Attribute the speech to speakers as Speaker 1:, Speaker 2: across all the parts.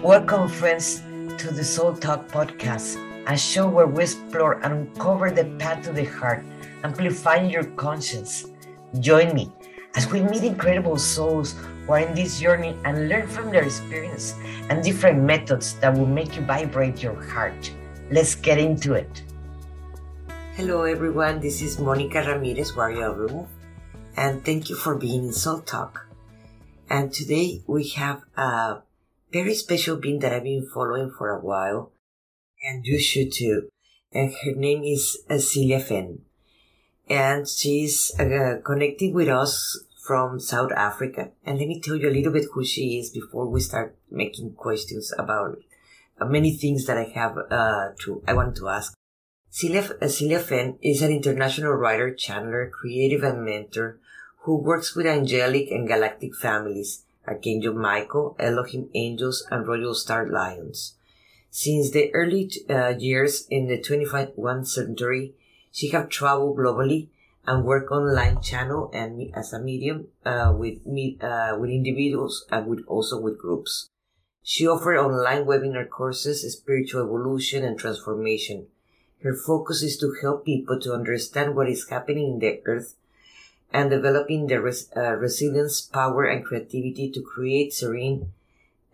Speaker 1: Welcome, friends, to the Soul Talk podcast, a show where we explore and uncover the path to the heart, amplifying your conscience. Join me as we meet incredible souls who are in this journey and learn from their experience and different methods that will make you vibrate your heart. Let's get into it. Hello, everyone. This is Monica Ramirez, Warrior Room, and thank you for being in Soul Talk. And today we have a very special being that I've been following for a while, and you should too. And her name is Celia Fenn. And she's uh, connecting with us from South Africa. And let me tell you a little bit who she is before we start making questions about uh, many things that I have uh, to, I want to ask. Celia, uh, Celia Fenn is an international writer, channeler, creative, and mentor who works with angelic and galactic families Archangel Michael, Elohim angels, and Royal Star Lions. Since the early uh, years in the 21st century, she have traveled globally and work online channel and as a medium uh, with uh, with individuals and with also with groups. She offers online webinar courses, spiritual evolution and transformation. Her focus is to help people to understand what is happening in the earth and developing their res- uh, resilience, power, and creativity to create serene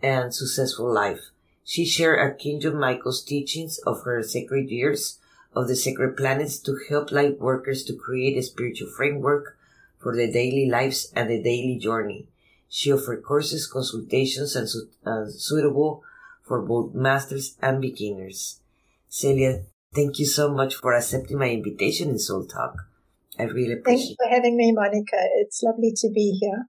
Speaker 1: and successful life. She shared Archangel Michael's teachings of her sacred years of the sacred planets to help light workers to create a spiritual framework for the daily lives and the daily journey. She offered courses, consultations, and su- uh, suitable for both masters and beginners. Celia, thank you so much for accepting my invitation in Soul Talk. I really appreciate
Speaker 2: Thanks for having me, Monica. It's lovely to be here.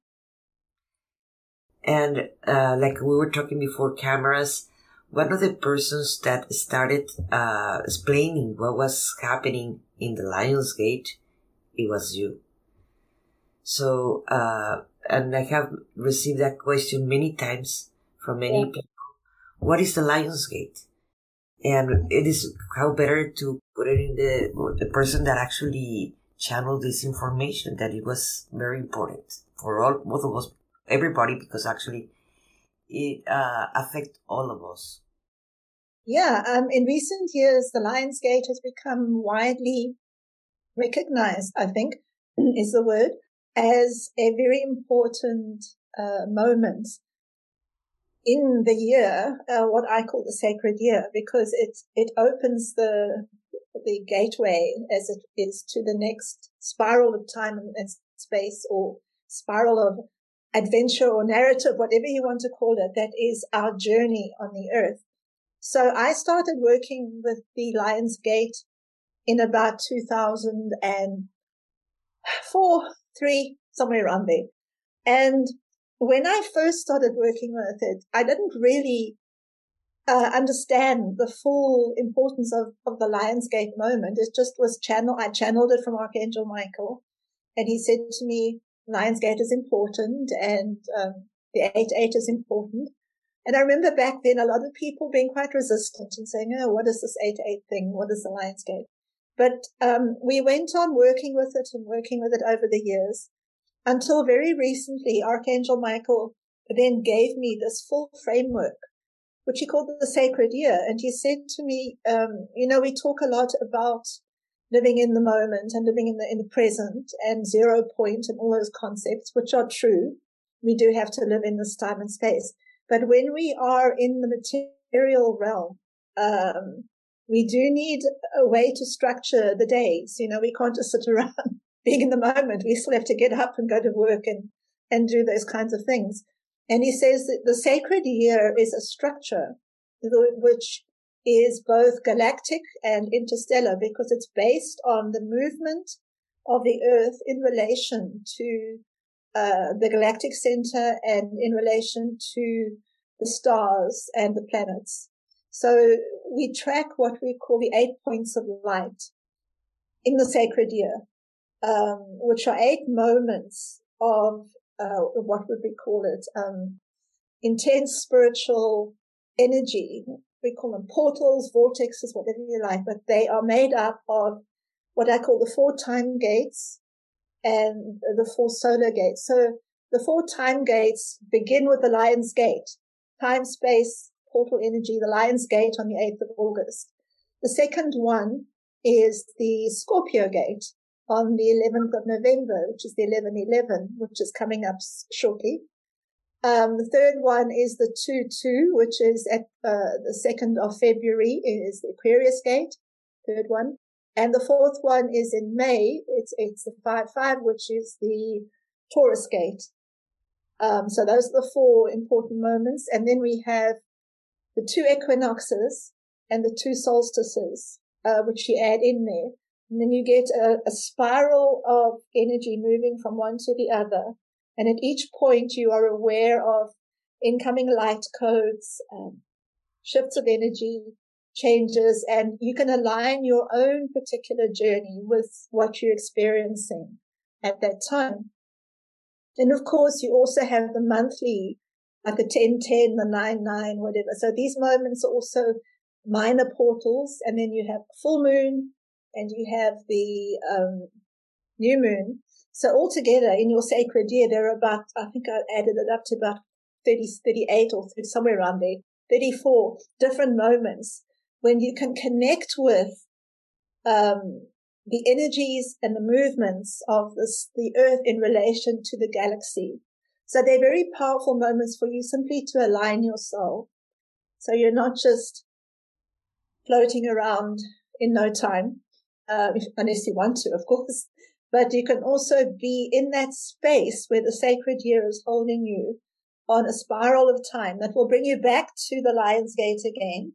Speaker 1: And uh, like we were talking before cameras, one of the persons that started uh, explaining what was happening in the Lions Gate, it was you. So, uh, and I have received that question many times from many yeah. people. What is the Lions Gate? And it is how better to put it in the the person that actually channeled this information that it was very important for all both of us everybody because actually it uh, affect all of us.
Speaker 2: Yeah um, in recent years the lions gate has become widely recognized i think is the word as a very important uh, moment in the year, uh, what I call the sacred year, because it it opens the the gateway as it is to the next spiral of time and space or spiral of adventure or narrative, whatever you want to call it, that is our journey on the earth. So I started working with the Lions Gate in about 2004, three, somewhere around there. And when I first started working with it, I didn't really uh, understand the full importance of, of the Lionsgate moment. It just was channel. I channeled it from Archangel Michael, and he said to me, "Lionsgate is important, and um, the eight eight is important." And I remember back then a lot of people being quite resistant and saying, "Oh, what is this eight eight thing? What is the Lionsgate?" But um, we went on working with it and working with it over the years until very recently, Archangel Michael then gave me this full framework which he called the sacred year. And he said to me, um, you know, we talk a lot about living in the moment and living in the, in the present and zero point and all those concepts, which are true. We do have to live in this time and space. But when we are in the material realm, um, we do need a way to structure the days. You know, we can't just sit around being in the moment. We still have to get up and go to work and, and do those kinds of things. And he says that the sacred year is a structure which is both galactic and interstellar because it's based on the movement of the earth in relation to uh, the galactic center and in relation to the stars and the planets. So we track what we call the eight points of light in the sacred year, um, which are eight moments of uh, what would we call it? Um, intense spiritual energy. We call them portals, vortexes, whatever you like, but they are made up of what I call the four time gates and the four solar gates. So the four time gates begin with the Lion's Gate, time, space, portal energy, the Lion's Gate on the 8th of August. The second one is the Scorpio Gate on the 11th of November, which is the 1111, which is coming up shortly. Um, the third one is the 2-2, which is at uh, the 2nd of February, is the Aquarius Gate, third one. And the fourth one is in May. It's, it's the 5-5, which is the Taurus Gate. Um, so those are the four important moments. And then we have the two equinoxes and the two solstices, uh, which you add in there. And then you get a, a spiral of energy moving from one to the other. And at each point, you are aware of incoming light codes, um, shifts of energy, changes, and you can align your own particular journey with what you're experiencing at that time. And of course you also have the monthly, like the 10, 10, the 9, 9, whatever. So these moments are also minor portals. And then you have full moon and you have the, um, new moon. So altogether in your sacred year, there are about, I think I added it up to about 30, 38 or 30, somewhere around there, 34 different moments when you can connect with, um, the energies and the movements of this, the earth in relation to the galaxy. So they're very powerful moments for you simply to align your soul. So you're not just floating around in no time, uh, unless you want to, of course, but you can also be in that space where the sacred year is holding you on a spiral of time that will bring you back to the lion's gate again.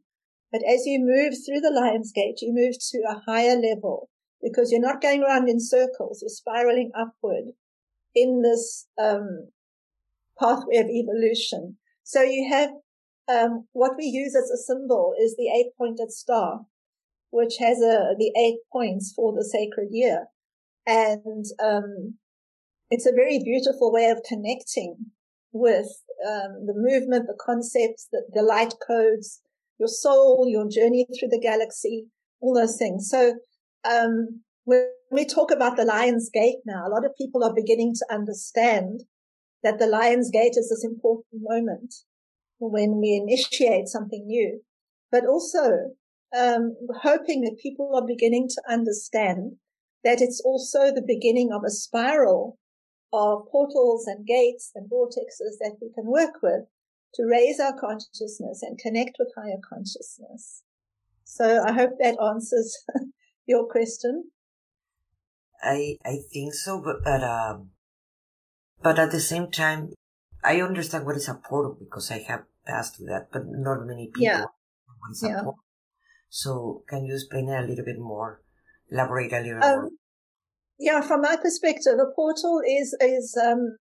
Speaker 2: But as you move through the lion's gate, you move to a higher level because you're not going around in circles. You're spiraling upward in this um, pathway of evolution. So you have um, what we use as a symbol is the eight-pointed star, which has a, the eight points for the sacred year, and um, it's a very beautiful way of connecting with um, the movement, the concepts, the, the light codes, your soul, your journey through the galaxy, all those things. So um, when we talk about the Lion's Gate now, a lot of people are beginning to understand that the Lion's Gate is this important moment when we initiate something new, but also um, hoping that people are beginning to understand that it's also the beginning of a spiral of portals and gates and vortexes that we can work with to raise our consciousness and connect with higher consciousness. So I hope that answers your question?
Speaker 1: I I think so, but but um, but at the same time, I understand what is a portal because I have passed through that, but not many people.
Speaker 2: Yeah.
Speaker 1: What is yeah. So can you explain it a little bit more? Elaborate a little um, more.
Speaker 2: Yeah, from my perspective, a portal is is um,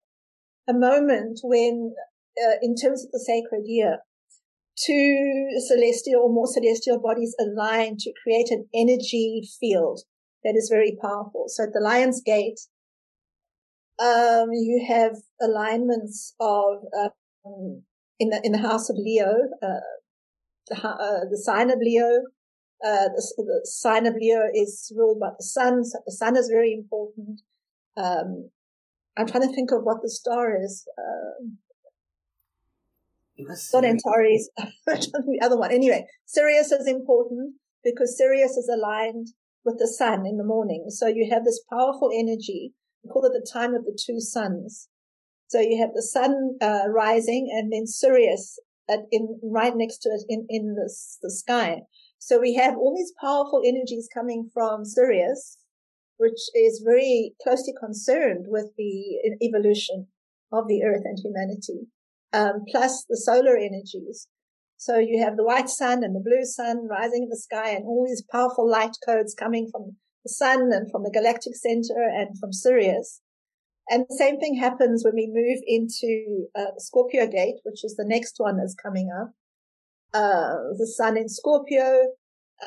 Speaker 2: a moment when, uh, in terms of the sacred year, two celestial or more celestial bodies align to create an energy field that is very powerful. So at the Lion's Gate, um, you have alignments of um, in the in the house of Leo, uh, the, uh, the sign of Leo. Uh, the, the, sign of Leo is ruled by the sun, so the sun is very important. Um, I'm trying to think of what the star is. Um,
Speaker 1: it was
Speaker 2: not Antares, the other one. Anyway, Sirius is important because Sirius is aligned with the sun in the morning. So you have this powerful energy. We call it the time of the two suns. So you have the sun uh, rising and then Sirius at, in right next to it in in the, the sky. So we have all these powerful energies coming from Sirius, which is very closely concerned with the evolution of the Earth and humanity um, plus the solar energies. So you have the white sun and the blue sun rising in the sky and all these powerful light codes coming from the sun and from the galactic center and from Sirius. And the same thing happens when we move into uh, Scorpio gate, which is the next one that's coming up. Uh, the sun in Scorpio,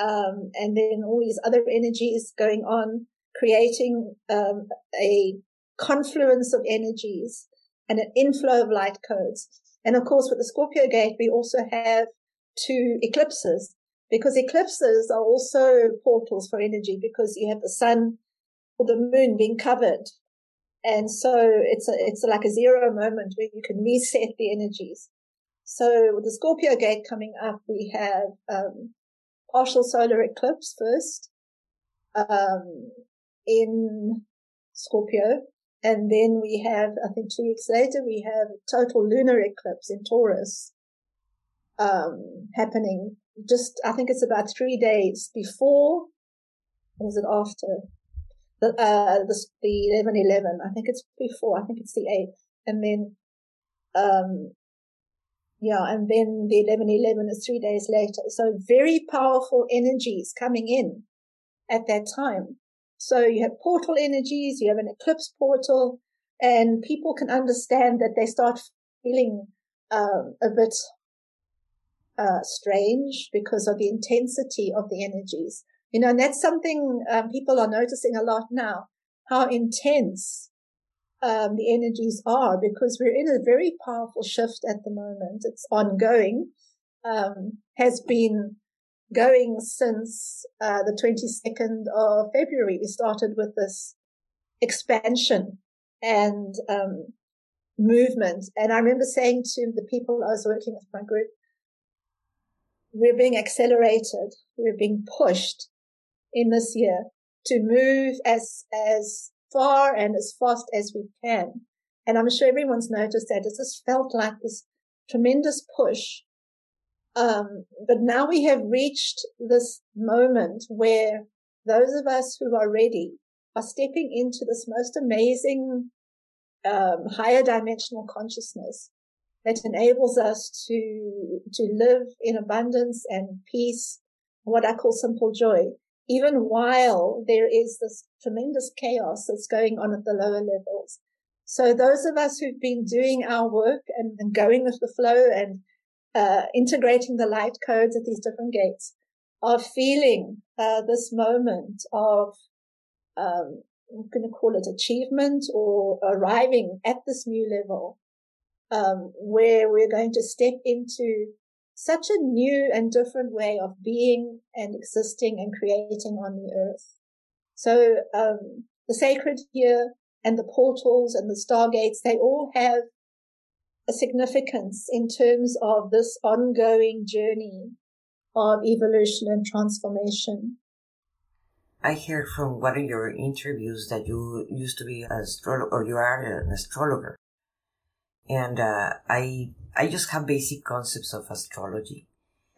Speaker 2: um, and then all these other energies going on, creating um, a confluence of energies and an inflow of light codes. And of course, with the Scorpio gate, we also have two eclipses. because eclipses are also portals for energy because you have the sun or the moon being covered. And so it's a, it's like a zero moment where you can reset the energies. So with the Scorpio gate coming up, we have, um, partial solar eclipse first, um, in Scorpio. And then we have, I think two weeks later, we have total lunar eclipse in Taurus, um, happening just, I think it's about three days before, or was it after? The, uh, the, the 11 11. I think it's before, I think it's the 8th. And then, um, yeah, and then the 11 11 is three days later. So very powerful energies coming in at that time. So you have portal energies, you have an eclipse portal, and people can understand that they start feeling um, a bit uh, strange because of the intensity of the energies. You know, and that's something um, people are noticing a lot now, how intense um, the energies are because we're in a very powerful shift at the moment. It's ongoing, um, has been going since uh, the 22nd of February. We started with this expansion and um, movement. And I remember saying to the people I was working with my group, we're being accelerated. We're being pushed in this year to move as, as far and as fast as we can. And I'm sure everyone's noticed that. It just felt like this tremendous push. Um, but now we have reached this moment where those of us who are ready are stepping into this most amazing, um, higher dimensional consciousness that enables us to, to live in abundance and peace, what I call simple joy, even while there is this tremendous chaos that's going on at the lower levels. So those of us who've been doing our work and, and going with the flow and uh, integrating the light codes at these different gates are feeling uh, this moment of um, I'm going to call it achievement or arriving at this new level um, where we're going to step into such a new and different way of being and existing and creating on the earth. So um, the sacred year and the portals and the stargates, they all have a significance in terms of this ongoing journey of evolution and transformation.
Speaker 1: I heard from one of your interviews that you used to be an astrologer, or you are an astrologer and uh, I I just have basic concepts of astrology.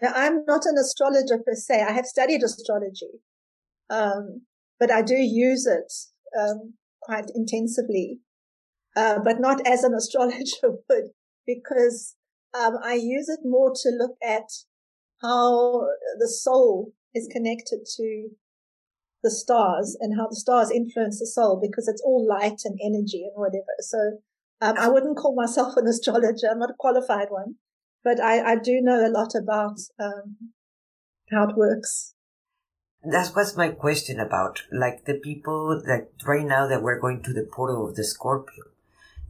Speaker 2: Now, I'm not an astrologer per se. I have studied astrology, um, but I do use it um, quite intensively, uh, but not as an astrologer would, because um, I use it more to look at how the soul is connected to the stars and how the stars influence the soul because it's all light and energy and whatever. So um, I wouldn't call myself an astrologer. I'm not a qualified one, but I, I do know a lot about um, how it works.
Speaker 1: That was my question about, like the people that right now that we're going to the portal of the Scorpio.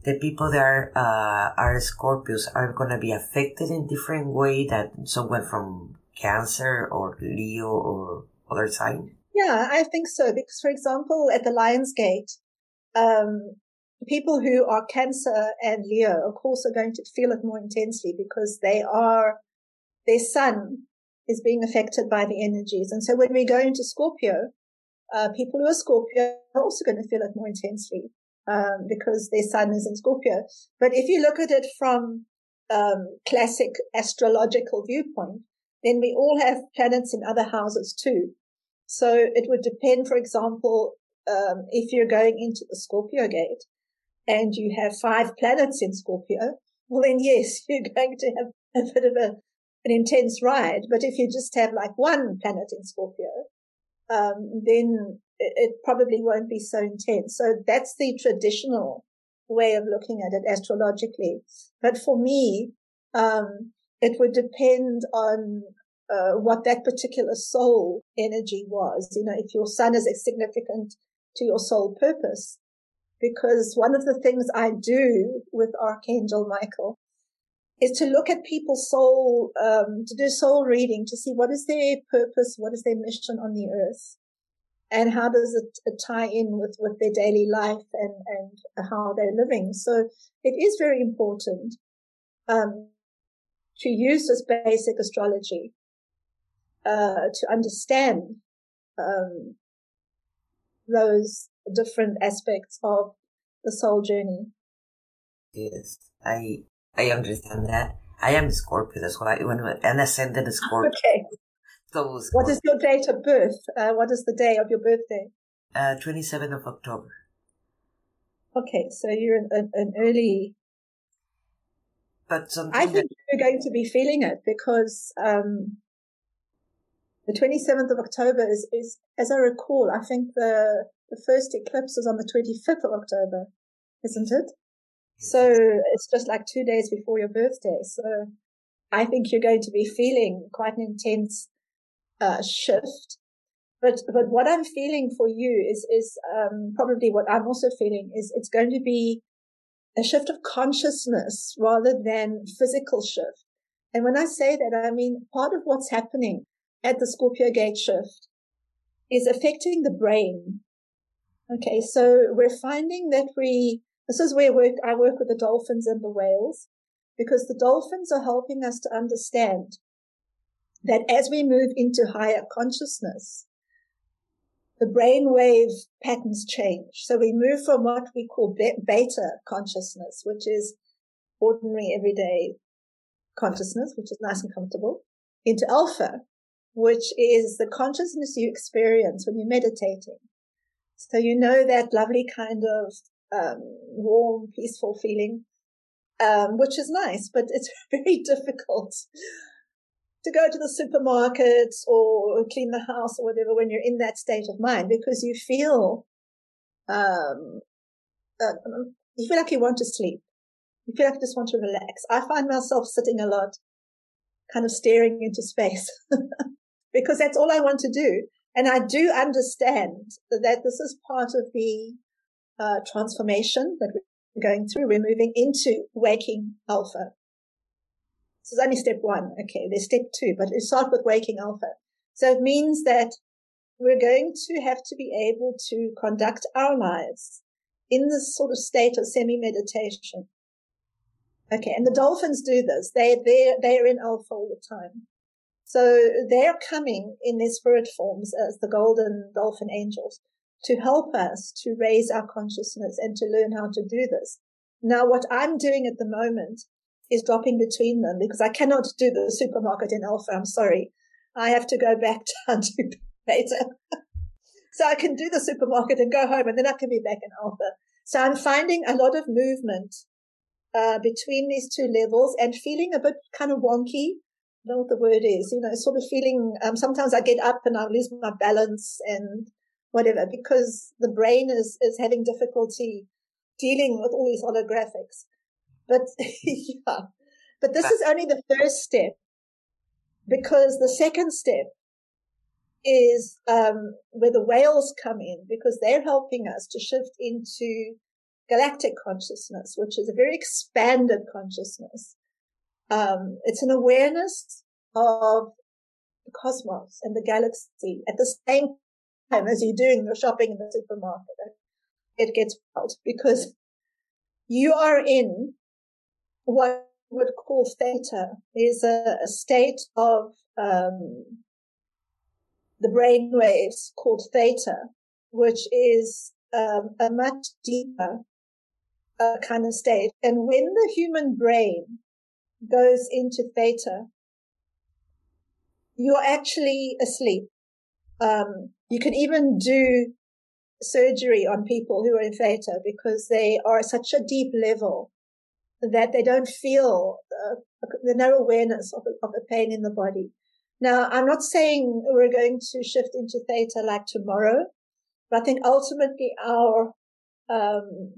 Speaker 1: The people that are, uh, are Scorpios are going to be affected in different way that someone from Cancer or Leo or other sign.
Speaker 2: Yeah, I think so. Because, for example, at the Lion's Gate, um, people who are Cancer and Leo, of course, are going to feel it more intensely because they are, their sun is being affected by the energies. And so when we go into Scorpio, uh, people who are Scorpio are also going to feel it more intensely, um, because their sun is in Scorpio. But if you look at it from, um, classic astrological viewpoint, then we all have planets in other houses too. So it would depend, for example, um, if you're going into the Scorpio gate, and you have five planets in Scorpio, well then yes, you're going to have a bit of a, an intense ride. But if you just have like one planet in Scorpio, um, then it, it probably won't be so intense. So that's the traditional way of looking at it astrologically. But for me, um, it would depend on uh, what that particular soul energy was. You know, if your sun is significant to your soul purpose, because one of the things I do with Archangel Michael is to look at people's soul, um, to do soul reading to see what is their purpose, what is their mission on the earth, and how does it, tie in with, with their daily life and, and how they're living. So it is very important, um, to use this basic astrology, uh, to understand, um, those different aspects of the soul journey.
Speaker 1: Yes, I I understand that. I am Scorpio, that's why when an ascendant is Scorpio.
Speaker 2: Okay. So what is your date of birth? Uh, what is the day of your birthday?
Speaker 1: Uh, 27th of October.
Speaker 2: Okay, so you're an, an, an early.
Speaker 1: But
Speaker 2: I think that... you're going to be feeling it because um, the 27th of October is, is, as I recall, I think the, the first eclipse was on the 25th of October, isn't it? So it's just like two days before your birthday. So I think you're going to be feeling quite an intense uh, shift. But but what I'm feeling for you is is um, probably what I'm also feeling is it's going to be a shift of consciousness rather than physical shift. And when I say that, I mean part of what's happening at the Scorpio gate shift is affecting the brain. Okay, so we're finding that we this is where work, I work with the dolphins and the whales because the dolphins are helping us to understand that as we move into higher consciousness, the brainwave patterns change. So we move from what we call beta consciousness, which is ordinary everyday consciousness, which is nice and comfortable, into alpha, which is the consciousness you experience when you're meditating. So you know that lovely kind of um, warm, peaceful feeling, um, which is nice, but it's very difficult to go to the supermarket or clean the house or whatever when you're in that state of mind because you feel, um, uh, you feel like you want to sleep. You feel like you just want to relax. I find myself sitting a lot, kind of staring into space because that's all I want to do. And I do understand that this is part of the uh, transformation that we're going through. We're moving into waking alpha. This is only step one. Okay. There's step two, but we start with waking alpha. So it means that we're going to have to be able to conduct our lives in this sort of state of semi meditation. Okay. And the dolphins do this. They, they, they are in alpha all the time. So they're coming in their spirit forms as the golden dolphin angels to help us to raise our consciousness and to learn how to do this. Now, what I'm doing at the moment is dropping between them because I cannot do the supermarket in alpha. I'm sorry. I have to go back down to beta. so I can do the supermarket and go home and then I can be back in alpha. So I'm finding a lot of movement uh, between these two levels and feeling a bit kind of wonky. Know what the word is, you know, sort of feeling, um, sometimes I get up and I lose my balance and whatever, because the brain is, is having difficulty dealing with all these holographics. But yeah, but this is only the first step because the second step is um, where the whales come in because they're helping us to shift into galactic consciousness, which is a very expanded consciousness. Um, it's an awareness of the cosmos and the galaxy at the same time as you're doing your shopping in the supermarket. It gets wild because you are in what would call theta is a, a state of um, the brain waves called theta, which is um, a much deeper uh, kind of state. And when the human brain goes into theta, you're actually asleep. Um, you can even do surgery on people who are in theta because they are at such a deep level that they don't feel uh, the no awareness of, of the pain in the body. Now, I'm not saying we're going to shift into theta like tomorrow, but I think ultimately our um,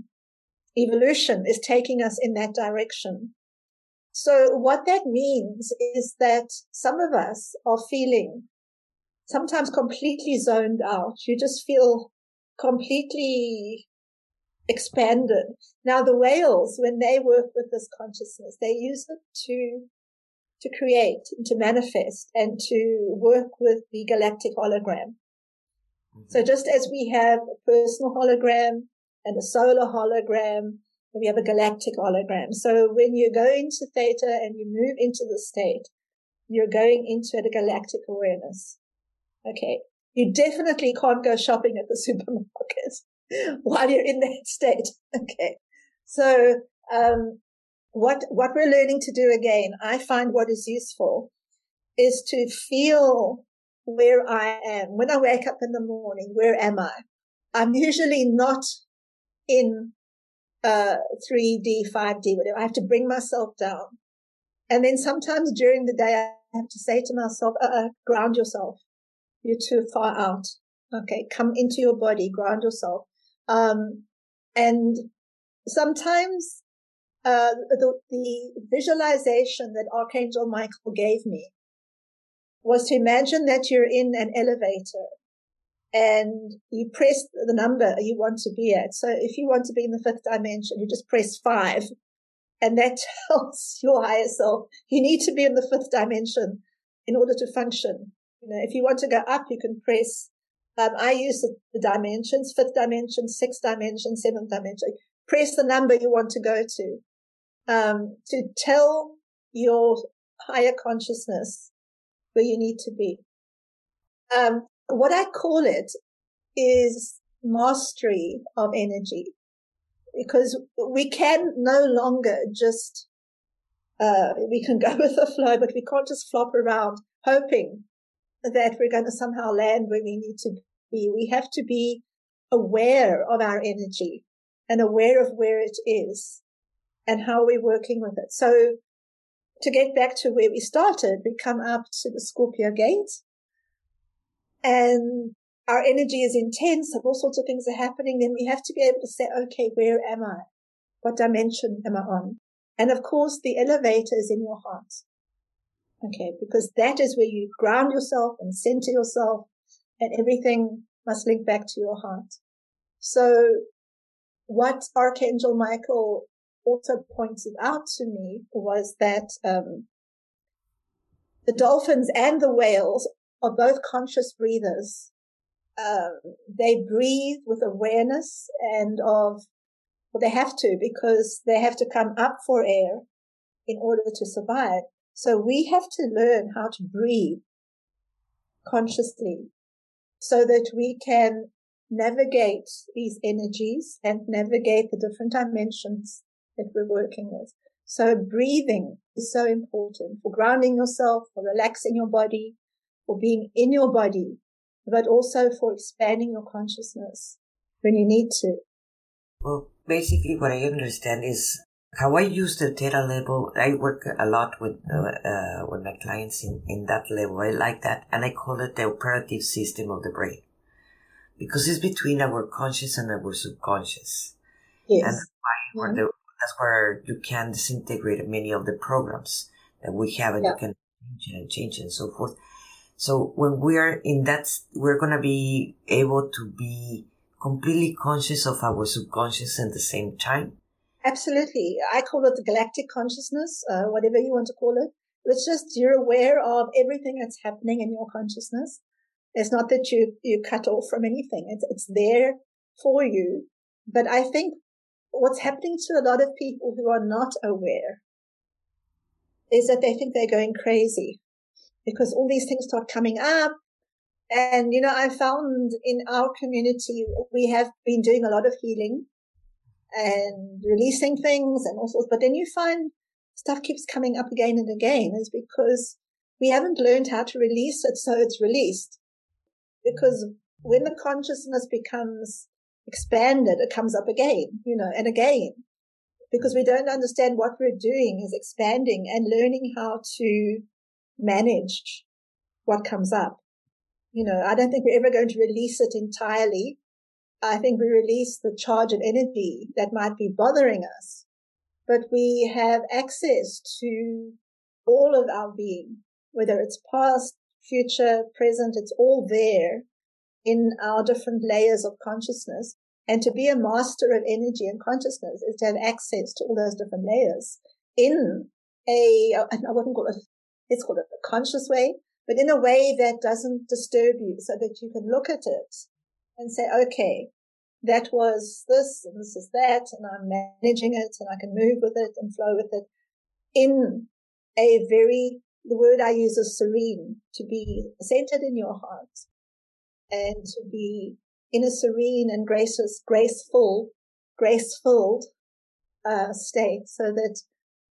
Speaker 2: evolution is taking us in that direction. So what that means is that some of us are feeling sometimes completely zoned out. You just feel completely expanded. Now the whales, when they work with this consciousness, they use it to to create, and to manifest, and to work with the galactic hologram. Mm-hmm. So just as we have a personal hologram and a solar hologram, we have a galactic hologram. So when you go into theta and you move into the state, you're going into a galactic awareness. Okay. You definitely can't go shopping at the supermarket while you're in that state. Okay. So, um, what, what we're learning to do again, I find what is useful is to feel where I am. When I wake up in the morning, where am I? I'm usually not in, uh, 3D, 5D, whatever. I have to bring myself down. And then sometimes during the day, I have to say to myself, uh, uh ground yourself. You're too far out. Okay. Come into your body, ground yourself. Um, and sometimes uh, the, the visualization that Archangel Michael gave me was to imagine that you're in an elevator and you press the number you want to be at. So if you want to be in the fifth dimension, you just press five and that tells your higher self you need to be in the fifth dimension in order to function. You know, if you want to go up, you can press, um, I use the, dimensions, fifth dimension, sixth dimension, seventh dimension. Press the number you want to go to um, to tell your higher consciousness where you need to be. Um, what I call it is mastery of energy because we can no longer just, uh, we can go with the flow, but we can't just flop around hoping that we're going to somehow land where we need to be. We have to be aware of our energy and aware of where it is and how we're working with it. So to get back to where we started, we come up to the Scorpio gate and our energy is intense and all sorts of things are happening. Then we have to be able to say, okay, where am I? What dimension am I on? And of course, the elevator is in your heart. Okay. Because that is where you ground yourself and center yourself and everything must link back to your heart. So what Archangel Michael also pointed out to me was that um, the dolphins and the whales are both conscious breathers. Um, they breathe with awareness and of, well, they have to because they have to come up for air in order to survive. So we have to learn how to breathe consciously so that we can navigate these energies and navigate the different dimensions that we're working with. So breathing is so important for grounding yourself, for relaxing your body, for being in your body, but also for expanding your consciousness when you need to.
Speaker 1: Well, basically what I understand is how I use the theta level. I work a lot with, uh, uh, with my clients in, in that level. I like that. And I call it the operative system of the brain because it's between our conscious and our subconscious. Yes. And why mm-hmm. the that's where you can disintegrate many of the programs that we have and yeah. you can change and change and so forth. So when we are in that, we're going to be able to be completely conscious of our subconscious at the same time.
Speaker 2: Absolutely. I call it the galactic consciousness, uh, whatever you want to call it. It's just you're aware of everything that's happening in your consciousness. It's not that you, you cut off from anything. It's, it's there for you. But I think what's happening to a lot of people who are not aware is that they think they're going crazy because all these things start coming up. And, you know, I found in our community, we have been doing a lot of healing and releasing things and all sorts, but then you find stuff keeps coming up again and again is because we haven't learned how to release it. So it's released because when the consciousness becomes expanded, it comes up again, you know, and again, because we don't understand what we're doing is expanding and learning how to manage what comes up. You know, I don't think we're ever going to release it entirely. I think we release the charge of energy that might be bothering us, but we have access to all of our being, whether it's past, future, present, it's all there in our different layers of consciousness. And to be a master of energy and consciousness is to have access to all those different layers in a, I wouldn't call it, it's called a conscious way, but in a way that doesn't disturb you so that you can look at it and say, okay, that was this and this is that and I'm managing it and I can move with it and flow with it. In a very, the word I use is serene, to be centered in your heart and to be in a serene and gracious, graceful, grace-filled uh, state so that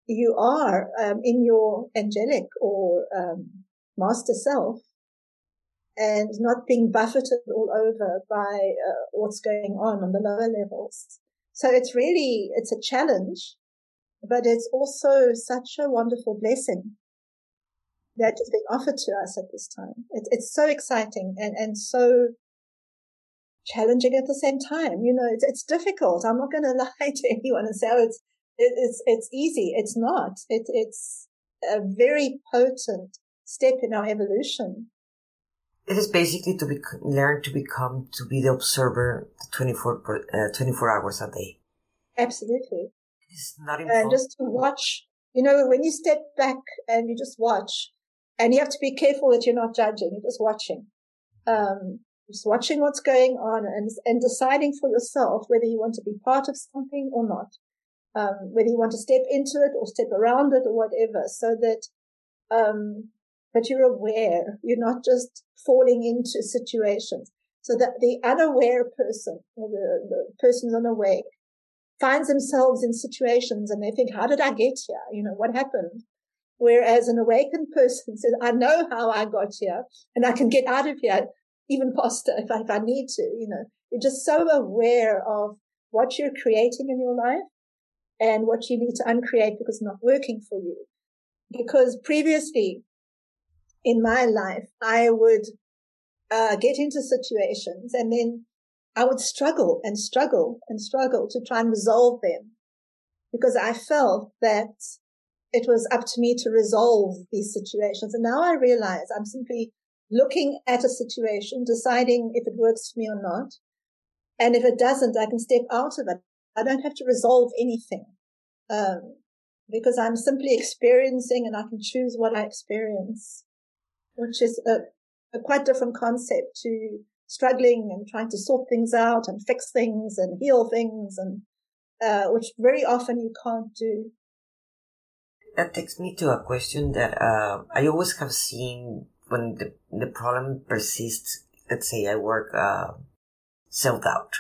Speaker 2: you are um, in your angelic or um, master self and not being buffeted all over by uh, what's going on on the lower levels. So it's really, it's a challenge, but it's also such a wonderful blessing that is being offered to us at this time. It, it's so exciting and, and so challenging at the same time. You know, it's, it's difficult. I'm not going to lie to anyone and say, oh, it's, it, it's, it's easy. It's not. It, it's a very potent step in our evolution.
Speaker 1: It is basically to be, learn to become, to be the observer 24, uh, 24 hours a day.
Speaker 2: Absolutely.
Speaker 1: It's not
Speaker 2: important. And just to watch, you know, when you step back and you just watch, and you have to be careful that you're not judging, you're just watching. Um, just watching what's going on and, and deciding for yourself whether you want to be part of something or not. Um, whether you want to step into it or step around it or whatever, so that um, but you're aware. You're not just falling into situations. So that the unaware person or the, the person unawake finds themselves in situations and they think, how did I get here? You know, what happened? Whereas an awakened person says, I know how I got here and I can get out of here even faster if I, if I need to, you know, you're just so aware of what you're creating in your life and what you need to uncreate because it's not working for you. Because previously in my life, I would uh, get into situations and then I would struggle and struggle and struggle to try and resolve them because I felt that it was up to me to resolve these situations. And now I realize I'm simply looking at a situation, deciding if it works for me or not. And if it doesn't, I can step out of it. I don't have to resolve anything. Um, because I'm simply experiencing and I can choose what I experience which is a, a quite different concept to struggling and trying to sort things out and fix things and heal things and uh, which very often you can't do.
Speaker 1: That takes me to a question that uh, I always have seen when the, the problem persists. Let's say I work uh, self doubt,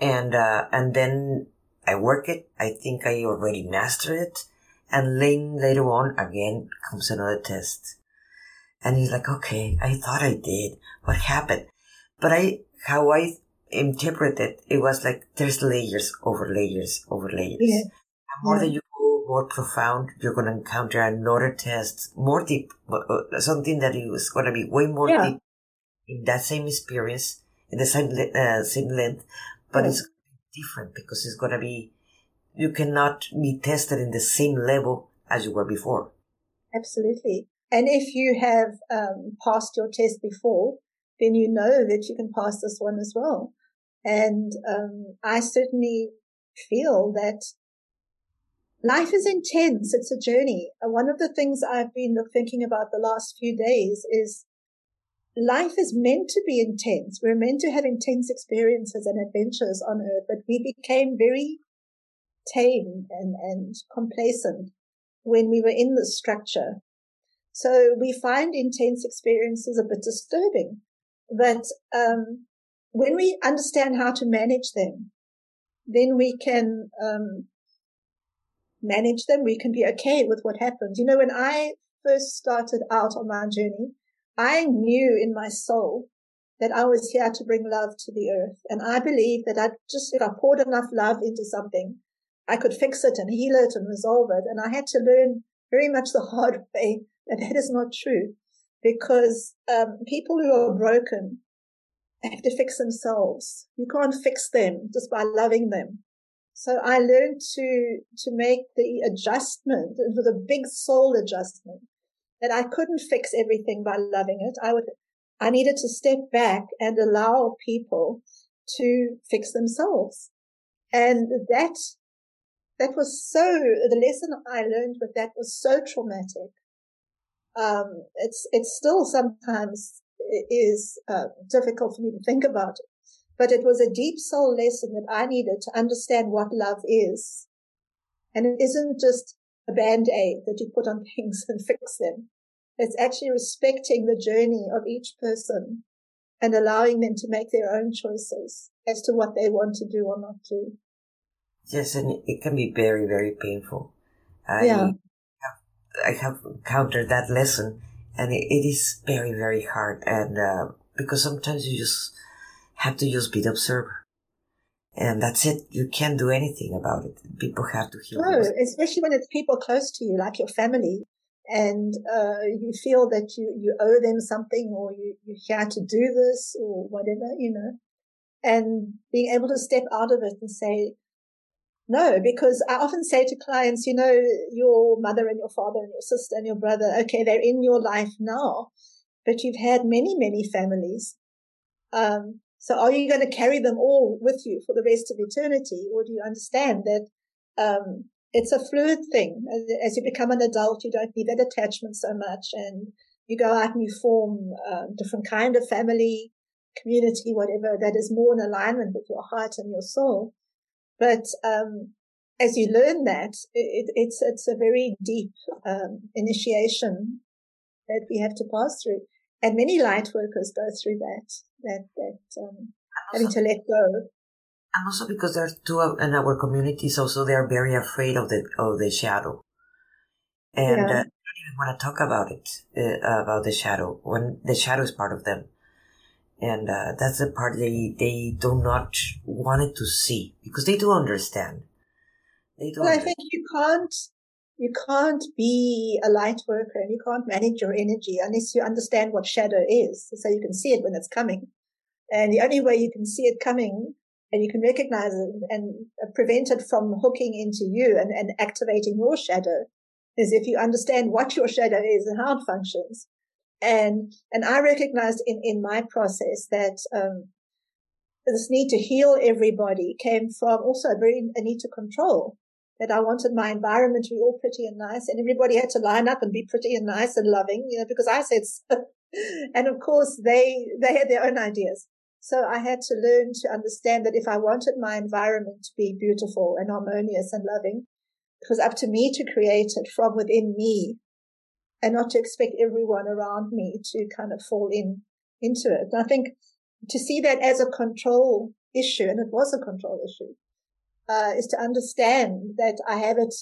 Speaker 1: and uh, and then I work it. I think I already mastered it, and then later on again comes another test, and he's like, okay, I thought I did. What happened? But I, how I interpreted it was like there's layers over layers over layers. Yeah. The more yeah. that you go more profound, you're going to encounter another test, more deep, uh, something that is going to be way more yeah. deep in that same experience, in the same, uh, same length, but it's different because it's going to be, you cannot be tested in the same level as you were before.
Speaker 2: Absolutely. And if you have um, passed your test before, then you know that you can pass this one as well. And um, I certainly feel that life is intense. It's a journey. One of the things I've been thinking about the last few days is life is meant to be intense. We're meant to have intense experiences and adventures on earth, but we became very tame and, and complacent when we were in this structure so we find intense experiences a bit disturbing. But um, when we understand how to manage them, then we can um, manage them. We can be okay with what happens. You know, when I first started out on my journey, I knew in my soul that I was here to bring love to the earth. And I believe that I just, if I poured enough love into something, I could fix it and heal it and resolve it. And I had to learn very much the hard way that that is not true because um, people who are broken have to fix themselves. You can't fix them just by loving them. So I learned to, to make the adjustment. It was a big soul adjustment that I couldn't fix everything by loving it. I would, I needed to step back and allow people to fix themselves. And that, that was so, the lesson I learned with that was so traumatic. Um, it's, it's still sometimes is uh, difficult for me to think about it, but it was a deep soul lesson that I needed to understand what love is. And it isn't just a band-aid that you put on things and fix them. It's actually respecting the journey of each person and allowing them to make their own choices as to what they want to do or not do.
Speaker 1: Yes, and it can be very, very painful. I yeah. have, I have encountered that lesson, and it, it is very, very hard. And uh, because sometimes you just have to just be the observer, and that's it. You can't do anything about it. People have to heal.
Speaker 2: No, especially when it's people close to you, like your family and uh, you feel that you, you owe them something or you, you're here to do this or whatever, you know, and being able to step out of it and say, no, because I often say to clients, you know, your mother and your father and your sister and your brother, okay, they're in your life now, but you've had many, many families. Um, so are you going to carry them all with you for the rest of eternity? Or do you understand that, um, it's a fluid thing. As you become an adult, you don't need that attachment so much and you go out and you form a different kind of family, community, whatever that is more in alignment with your heart and your soul. But, um, as you learn that, it, it's, it's a very deep, um, initiation that we have to pass through. And many light workers go through that, that, that, um, having to let go
Speaker 1: and also because there are two in our communities also they are very afraid of the of the shadow and yeah. uh, they don't even want to talk about it uh, about the shadow when the shadow is part of them and uh, that's the part they they do not want it to see because they do understand
Speaker 2: they do well understand. i think you can't you can't be a light worker and you can't manage your energy unless you understand what shadow is so you can see it when it's coming and the only way you can see it coming and you can recognize it and prevent it from hooking into you and, and activating your shadow is if you understand what your shadow is and how it functions. And, and I recognized in, in my process that, um, this need to heal everybody came from also a very, a need to control that I wanted my environment to be all pretty and nice and everybody had to line up and be pretty and nice and loving, you know, because I said so. and of course they, they had their own ideas. So I had to learn to understand that if I wanted my environment to be beautiful and harmonious and loving, it was up to me to create it from within me and not to expect everyone around me to kind of fall in into it. And I think to see that as a control issue, and it was a control issue, uh, is to understand that I have it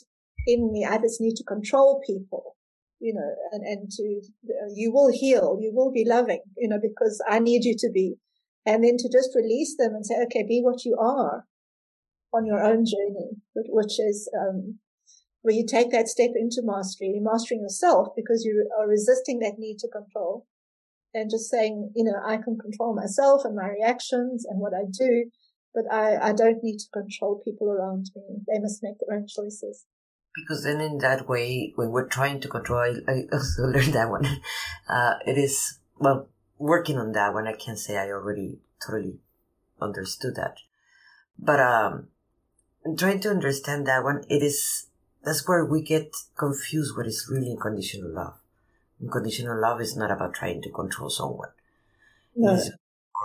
Speaker 2: in me. I just need to control people, you know, and, and to, uh, you will heal, you will be loving, you know, because I need you to be and then to just release them and say, okay, be what you are on your own journey, which is, um, where you take that step into mastery, you're mastering yourself because you are resisting that need to control and just saying, you know, I can control myself and my reactions and what I do, but I, I don't need to control people around me. They must make their own choices.
Speaker 1: Because then in that way, when we're trying to control, I, I also learned that one. Uh, it is, well, working on that one, I can't say I already totally understood that. But um, trying to understand that one, it is that's where we get confused what is really unconditional love. Unconditional love is not about trying to control someone. No. It's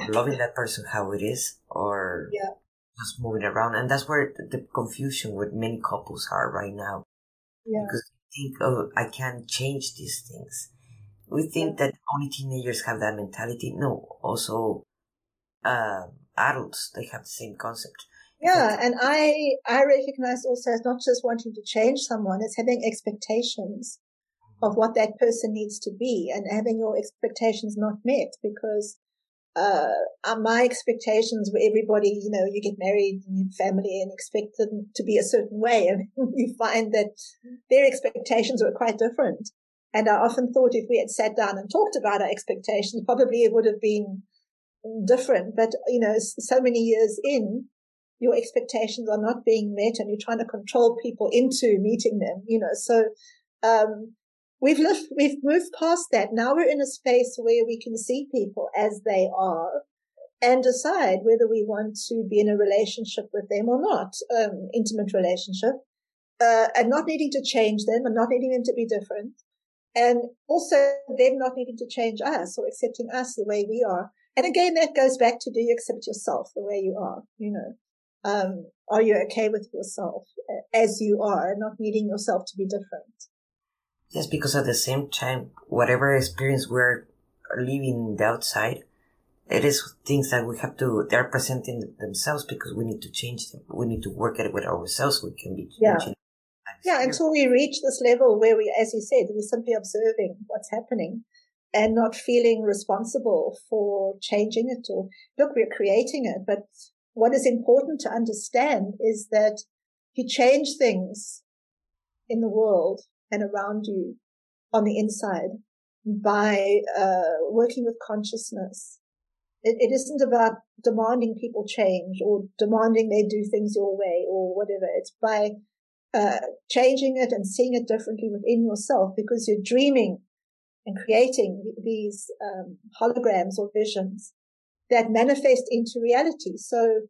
Speaker 1: loving that person how it is, or
Speaker 2: yeah.
Speaker 1: just moving around, and that's where the confusion with many couples are right now.
Speaker 2: Yeah.
Speaker 1: Because they think, oh, I can't change these things we think that only teenagers have that mentality. No, also uh, adults they have the same concept.
Speaker 2: Yeah, and I I recognize also it's not just wanting to change someone; it's having expectations of what that person needs to be, and having your expectations not met because uh, my expectations were everybody, you know, you get married and you have family and expect them to be a certain way. And you find that their expectations were quite different. And I often thought if we had sat down and talked about our expectations, probably it would have been different. But, you know, so many years in, your expectations are not being met and you're trying to control people into meeting them, you know. So, um, we've lived, we've moved past that. Now we're in a space where we can see people as they are and decide whether we want to be in a relationship with them or not, um, intimate relationship, uh, and not needing to change them and not needing them to be different. And also them not needing to change us or accepting us the way we are. And again, that goes back to do you accept yourself the way you are? You know, um, are you okay with yourself as you are, not needing yourself to be different?
Speaker 1: Yes, because at the same time, whatever experience we're living the outside, it is things that we have to, they're presenting themselves because we need to change them. We need to work at it with ourselves. We can be
Speaker 2: yeah. Yeah, until we reach this level where we, as you said, we're simply observing what's happening and not feeling responsible for changing it or look, we're creating it. But what is important to understand is that you change things in the world and around you on the inside by uh, working with consciousness. It, it isn't about demanding people change or demanding they do things your way or whatever. It's by uh, changing it and seeing it differently within yourself because you're dreaming and creating these um, holograms or visions that manifest into reality. So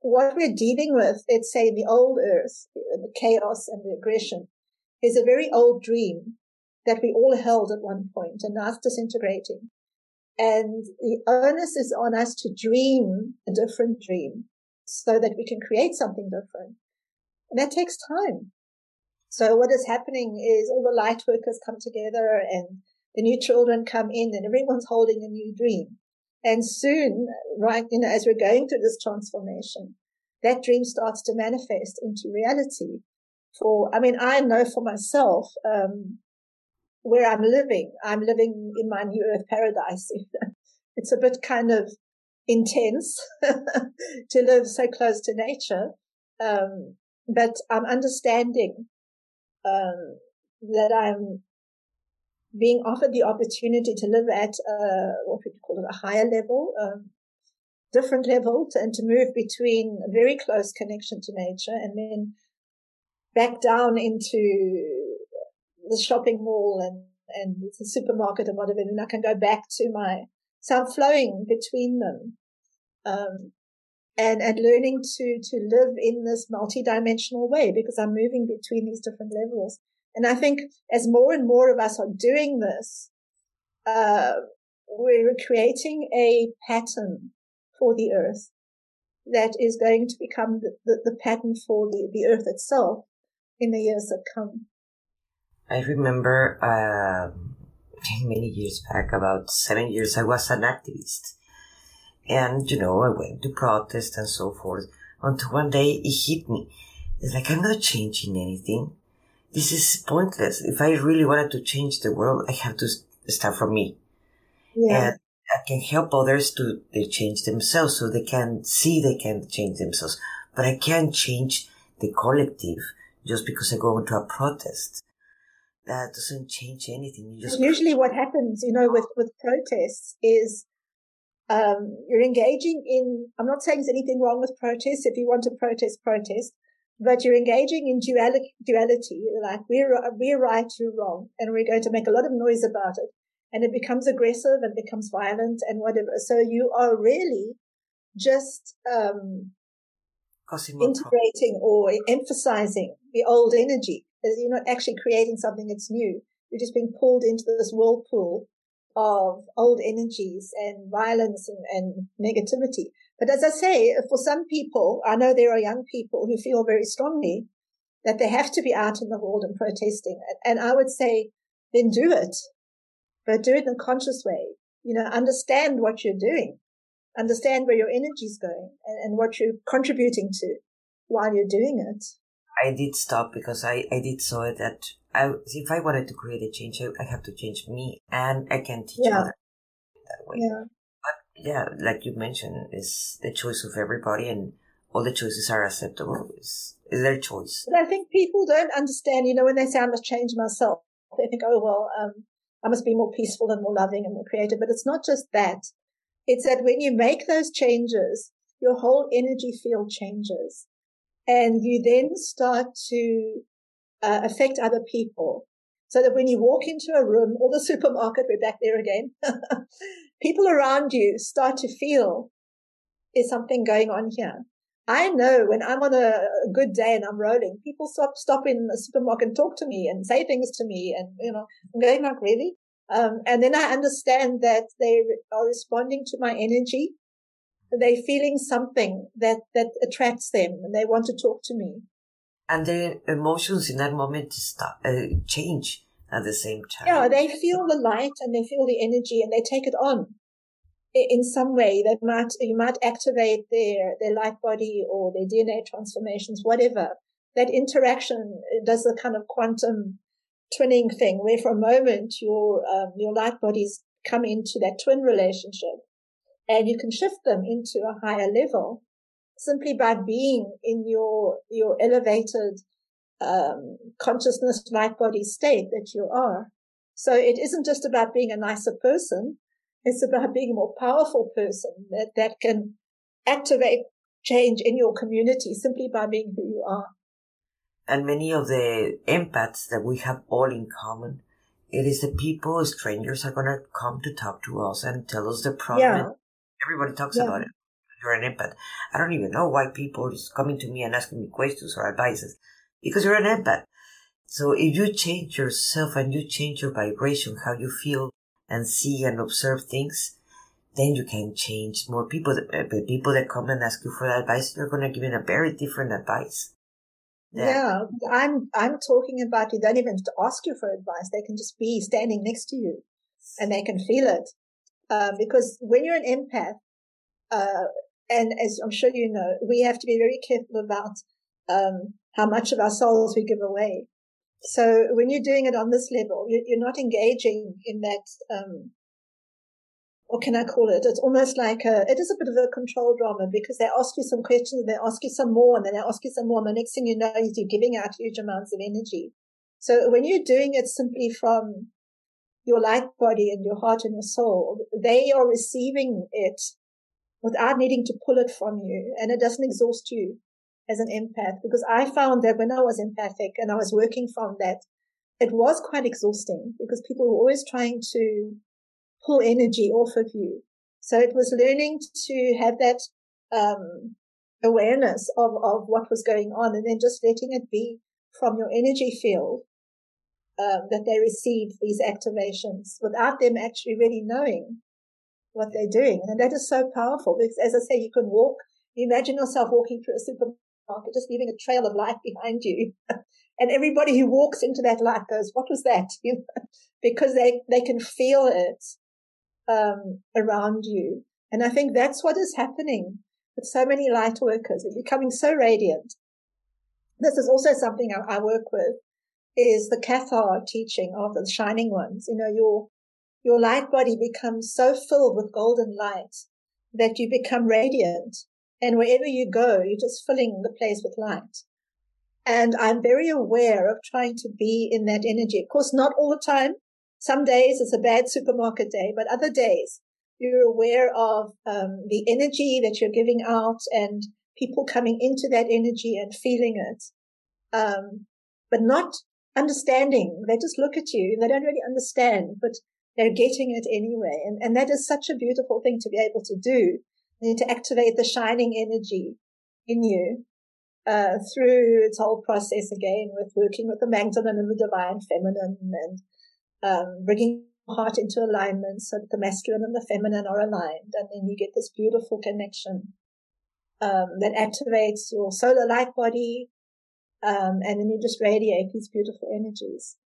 Speaker 2: what we're dealing with, let's say the old earth, the chaos and the aggression, is a very old dream that we all held at one point and it's disintegrating. And the onus is on us to dream a different dream so that we can create something different. And that takes time. So what is happening is all the light workers come together and the new children come in and everyone's holding a new dream. And soon, right, you know, as we're going through this transformation, that dream starts to manifest into reality. For, I mean, I know for myself, um, where I'm living, I'm living in my new earth paradise. it's a bit kind of intense to live so close to nature. Um, but I'm understanding, um, that I'm being offered the opportunity to live at uh, what would you call it, a higher level, different level, to, and to move between a very close connection to nature and then back down into the shopping mall and and the supermarket and whatever, and I can go back to my so I'm flowing between them. Um, and, and learning to, to live in this multidimensional way because I'm moving between these different levels. And I think as more and more of us are doing this, uh, we're creating a pattern for the earth that is going to become the, the, the pattern for the, the earth itself in the years that come.
Speaker 1: I remember uh, many years back, about seven years, I was an activist. And, you know, I went to protest and so forth. Until one day it hit me. It's like, I'm not changing anything this is pointless. If I really wanted to change the world, I have to start from me. Yeah. And I can help others to they change themselves so they can see they can change themselves. But I can't change the collective just because I go into a protest. That doesn't change anything.
Speaker 2: Usually what happens, you know, with, with protests is um, you're engaging in, I'm not saying there's anything wrong with protests. If you want to protest, protest but you're engaging in duality, duality. Like we're, we're right, you're wrong. And we're going to make a lot of noise about it. And it becomes aggressive and becomes violent and whatever. So you are really just, um, integrating or emphasizing the old energy. You're not actually creating something that's new. You're just being pulled into this whirlpool of old energies and violence and, and negativity. But as I say, for some people, I know there are young people who feel very strongly that they have to be out in the world and protesting. And I would say, then do it, but do it in a conscious way. You know, understand what you're doing, understand where your energy is going and, and what you're contributing to while you're doing it.
Speaker 1: I did stop because I, I did saw it that I, if I wanted to create a change, I, I have to change me and I can teach yeah. others that way. Yeah But yeah, like you mentioned, is the choice of everybody, and all the choices are acceptable. Is is their choice.
Speaker 2: But I think people don't understand. You know, when they say I must change myself, they think, oh well, um, I must be more peaceful and more loving and more creative. But it's not just that. It's that when you make those changes, your whole energy field changes, and you then start to uh, affect other people. So that when you walk into a room or the supermarket, we're back there again, people around you start to feel is something going on here. I know when I'm on a, good day and I'm rolling, people stop, stop in the supermarket and talk to me and say things to me. And, you know, I'm going like, really? Um, and then I understand that they are responding to my energy. They're feeling something that, that attracts them and they want to talk to me.
Speaker 1: And their emotions in that moment start, uh, change at the same time.
Speaker 2: Yeah, they feel the light and they feel the energy and they take it on in some way that might you might activate their their light body or their DNA transformations, whatever. That interaction does a kind of quantum twinning thing, where for a moment your um, your light bodies come into that twin relationship, and you can shift them into a higher level simply by being in your your elevated um, consciousness light body state that you are. So it isn't just about being a nicer person it's about being a more powerful person that, that can activate change in your community simply by being who you are.
Speaker 1: And many of the empaths that we have all in common, it is the people, strangers are going to come to talk to us and tell us the problem. Yeah. Everybody talks yeah. about it. You're an empath. I don't even know why people is coming to me and asking me questions or advices because you're an empath. So if you change yourself and you change your vibration, how you feel and see and observe things, then you can change more people. The people that come and ask you for advice, you're going to give them a very different advice.
Speaker 2: Yeah. yeah. I'm, I'm talking about you don't even have to ask you for advice. They can just be standing next to you and they can feel it. Um, because when you're an empath, uh, and as I'm sure you know, we have to be very careful about, um, how much of our souls we give away. So when you're doing it on this level, you're not engaging in that, um, what can I call it? It's almost like a, it is a bit of a control drama because they ask you some questions and they ask you some more and then they ask you some more. And the next thing you know is you're giving out huge amounts of energy. So when you're doing it simply from your light body and your heart and your soul, they are receiving it without needing to pull it from you and it doesn't exhaust you as an empath because I found that when I was empathic and I was working from that, it was quite exhausting because people were always trying to pull energy off of you. So it was learning to have that, um, awareness of, of what was going on and then just letting it be from your energy field, um, that they receive these activations without them actually really knowing what they're doing. And that is so powerful because as I say, you can walk, imagine yourself walking through a supermarket just leaving a trail of light behind you. and everybody who walks into that light goes, what was that? because they, they can feel it, um, around you. And I think that's what is happening with so many light workers. They're becoming so radiant. This is also something I, I work with is the Cathar teaching of the shining ones. You know, your, your light body becomes so filled with golden light that you become radiant and wherever you go, you're just filling the place with light. And I'm very aware of trying to be in that energy. Of course, not all the time. Some days it's a bad supermarket day, but other days you're aware of um, the energy that you're giving out and people coming into that energy and feeling it, um, but not understanding. They just look at you. They don't really understand, but they're getting it anyway. And, and that is such a beautiful thing to be able to do need to activate the shining energy in you uh, through its whole process again with working with the masculine and the divine feminine and um, bringing heart into alignment so that the masculine and the feminine are aligned. And then you get this beautiful connection um, that activates your solar light body. Um, and then you just radiate these beautiful energies.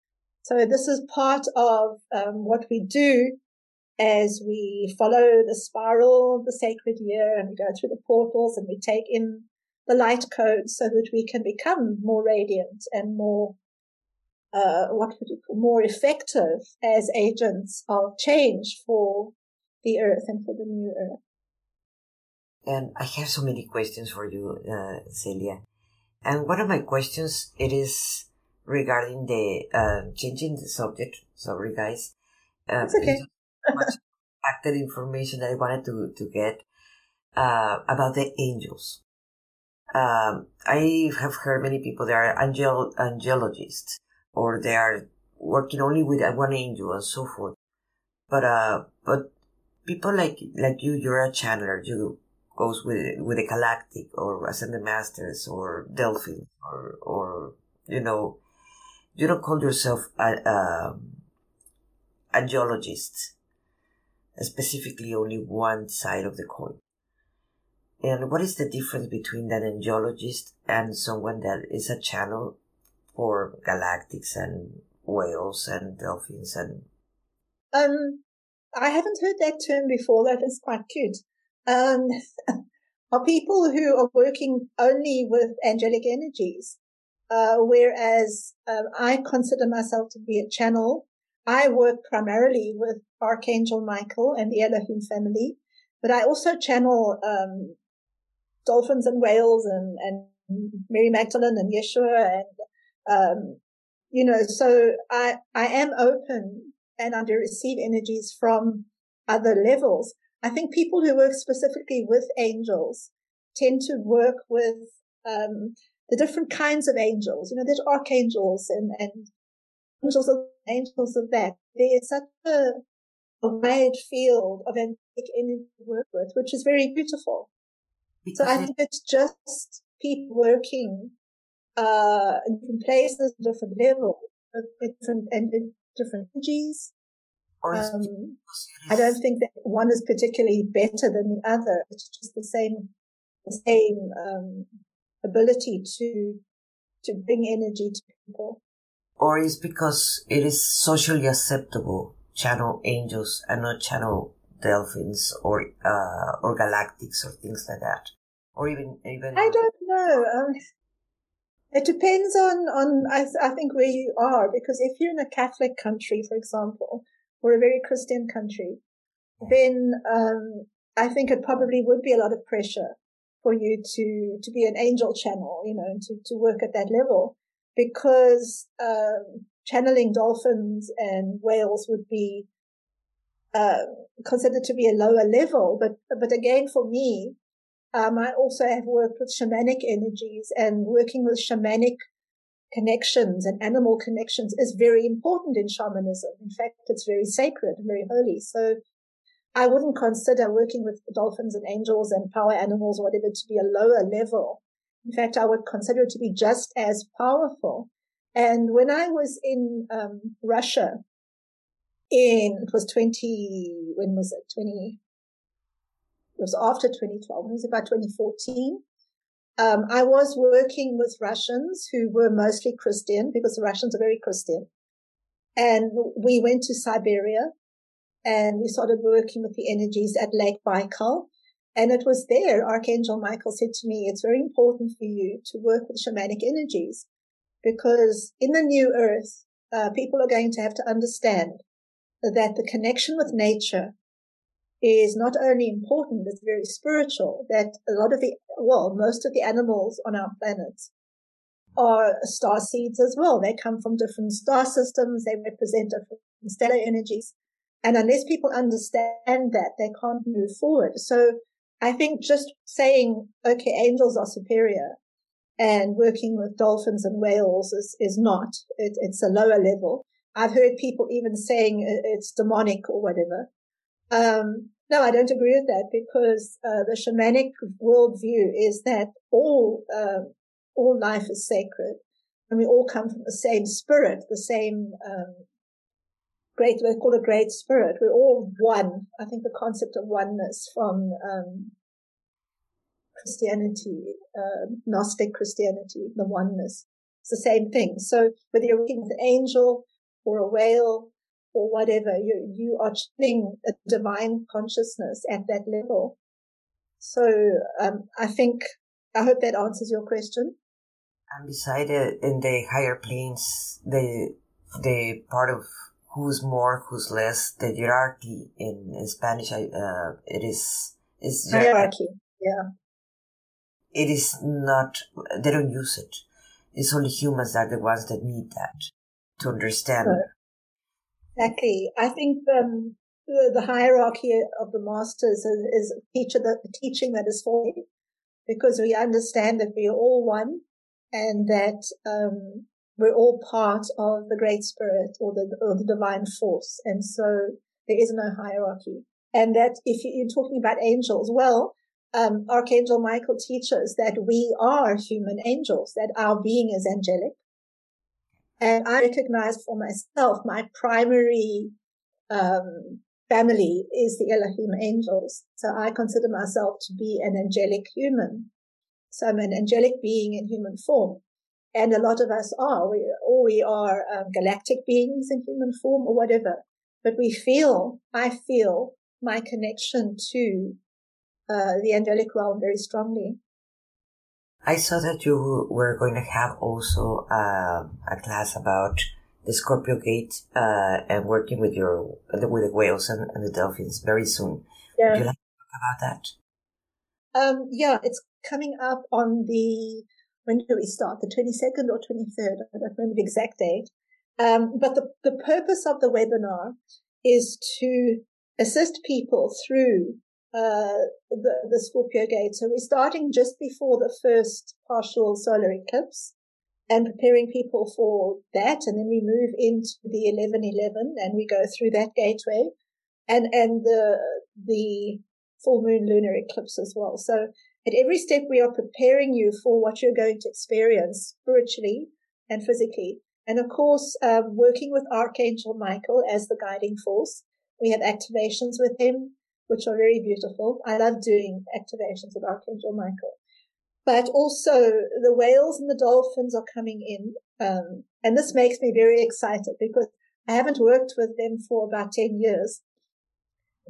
Speaker 2: So this is part of um, what we do as we follow the spiral of the sacred year and we go through the portals and we take in the light codes so that we can become more radiant and more uh, what would you call more effective as agents of change for the earth and for the new earth.
Speaker 1: And I have so many questions for you, uh, Celia. And one of my questions it is regarding the uh, changing the subject. Sorry, guys.
Speaker 2: Uh, it's okay
Speaker 1: much factor information that I wanted to, to get uh, about the angels. Um, I have heard many people they are angel angelologists or they are working only with one angel and so forth. But uh, but people like like you, you're a channeler. You goes with with the galactic or ascended masters or delphin or or you know you don't call yourself a, a, a geologist specifically only one side of the coin and what is the difference between an angelologist and someone that is a channel for galactics and whales and dolphins and
Speaker 2: um I haven't heard that term before. That is quite cute. Um, are people who are working only with angelic energies, uh, whereas um, I consider myself to be a channel. I work primarily with Archangel Michael and the Elohim family, but I also channel um, dolphins and whales and, and Mary Magdalene and Yeshua and um, you know, so I I am open and I do receive energies from other levels. I think people who work specifically with angels tend to work with um, the different kinds of angels. You know, there's archangels and, and angels of angels of that. There's such a, a wide field of angelic energy to work with, which is very beautiful. Because so I think it's just people working uh, in different places, different levels, different and different energies. Um, I don't think that one is particularly better than the other. It's just the same, the same um, ability to to bring energy to people.
Speaker 1: Or is because it is socially acceptable channel angels and not channel dolphins or uh, or galactics or things like that, or even even.
Speaker 2: I don't know. Um, it depends on, on, I, I think where you are, because if you're in a Catholic country, for example, or a very Christian country, then, um, I think it probably would be a lot of pressure for you to, to be an angel channel, you know, to, to work at that level because, um, channeling dolphins and whales would be, uh, considered to be a lower level. But, but again, for me, um, I also have worked with shamanic energies and working with shamanic connections and animal connections is very important in shamanism. In fact, it's very sacred and very holy. So I wouldn't consider working with dolphins and angels and power animals or whatever to be a lower level. In fact, I would consider it to be just as powerful. And when I was in um, Russia in, it was 20, when was it? 20, it was after 2012, it was about 2014. Um, I was working with Russians who were mostly Christian because the Russians are very Christian. And we went to Siberia and we started working with the energies at Lake Baikal. And it was there, Archangel Michael said to me, it's very important for you to work with shamanic energies because in the new earth, uh, people are going to have to understand that the connection with nature is not only important, it's very spiritual that a lot of the, well, most of the animals on our planet are star seeds as well. They come from different star systems. They represent different stellar energies. And unless people understand that, they can't move forward. So I think just saying, okay, angels are superior and working with dolphins and whales is, is not. It, it's a lower level. I've heard people even saying it's demonic or whatever. Um, no, I don't agree with that because uh, the shamanic worldview is that all uh, all life is sacred, and we all come from the same spirit, the same um, great. They call it great spirit. We're all one. I think the concept of oneness from um, Christianity, uh, Gnostic Christianity, the oneness. It's the same thing. So whether you're working with an angel or a whale or whatever, you, you are channeling a divine consciousness at that level. So, um, I think, I hope that answers your question.
Speaker 1: And beside it, in the higher planes, the, the part of who's more, who's less, the hierarchy in, in Spanish, uh, it is, is
Speaker 2: hierarchy. Yeah.
Speaker 1: It is not, they don't use it. It's only humans that are the ones that need that to understand. Sure.
Speaker 2: Exactly. I think um, the, the, hierarchy of the masters is, is teacher the teaching that is for you, because we understand that we are all one, and that um, we're all part of the Great Spirit or the or the divine force, and so there is no hierarchy. And that if you're talking about angels, well, um, Archangel Michael teaches that we are human angels, that our being is angelic. And I recognize for myself, my primary um, family is the Elohim angels. So I consider myself to be an angelic human. So I'm an angelic being in human form. And a lot of us are, we, or we are um, galactic beings in human form or whatever. But we feel, I feel my connection to uh, the angelic realm very strongly.
Speaker 1: I saw that you were going to have also uh, a class about the Scorpio Gate uh, and working with your with the whales and, and the dolphins very soon. Yeah. Would you like to talk about that?
Speaker 2: Um, yeah, it's coming up on the when do we start? The twenty second or twenty third? I don't remember the exact date. Um, but the the purpose of the webinar is to assist people through uh, the, the Scorpio gate. So we're starting just before the first partial solar eclipse and preparing people for that. And then we move into the 1111 and we go through that gateway and, and the, the full moon lunar eclipse as well. So at every step, we are preparing you for what you're going to experience spiritually and physically. And of course, um, working with Archangel Michael as the guiding force. We have activations with him which are very beautiful. I love doing activations with Archangel Michael. But also the whales and the dolphins are coming in. Um, and this makes me very excited because I haven't worked with them for about 10 years.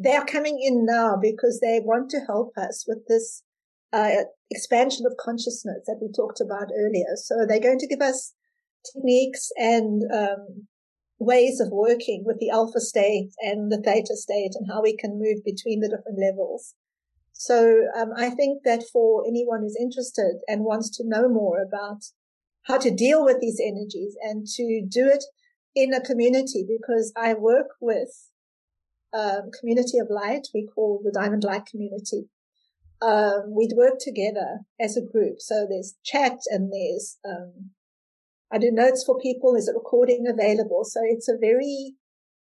Speaker 2: They are coming in now because they want to help us with this uh, expansion of consciousness that we talked about earlier. So they're going to give us techniques and um, ways of working with the alpha state and the theta state and how we can move between the different levels. So um, I think that for anyone who's interested and wants to know more about how to deal with these energies and to do it in a community, because I work with a um, community of light we call the Diamond Light Community. Um, we'd work together as a group. So there's chat and there's um, I do notes for people. There's a recording available. So it's a very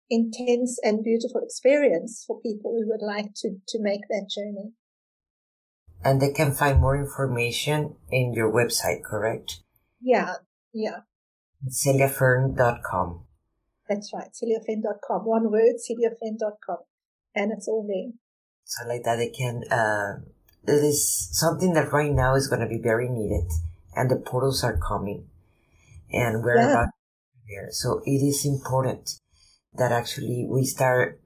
Speaker 2: intense and beautiful experience for people who would like to, to make that journey.
Speaker 1: And they can find more information in your website, correct?
Speaker 2: Yeah, yeah.
Speaker 1: CeliaFenn.com.
Speaker 2: That's right, CeliaFenn.com. One word, CeliaFenn.com. And it's all there.
Speaker 1: So like that they can, uh, it is something that right now is going to be very needed and the portals are coming and we're yeah. about here. So it is important that actually we start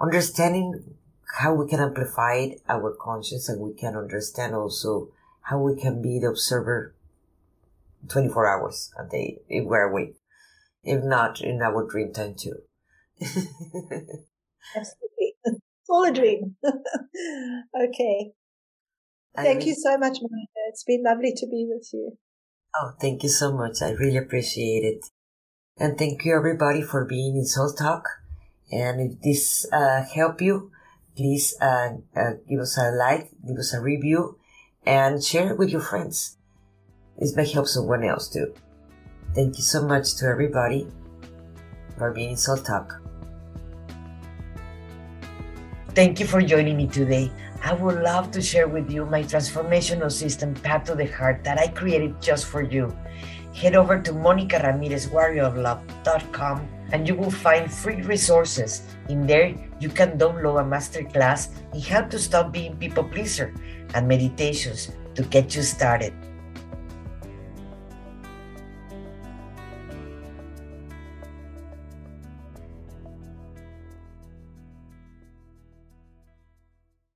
Speaker 1: understanding how we can amplify our conscience and we can understand also how we can be the observer 24 hours a day if we're awake. If not, in our dream time too.
Speaker 2: Absolutely. It's all a dream. okay. Thank you so much, Monica. It's been lovely to be with you.
Speaker 1: Oh, thank you so much. I really appreciate it. And thank you everybody for being in Soul Talk. And if this uh, help you, please uh, uh, give us a like, give us a review, and share it with your friends. This may help someone else too. Thank you so much to everybody for being in Soul Talk. Thank you for joining me today. I would love to share with you my transformational system, Path to the Heart, that I created just for you. Head over to monicaramirezwarrioroflove.com and you will find free resources. In there, you can download a masterclass in how to stop being people pleaser and meditations to get you started.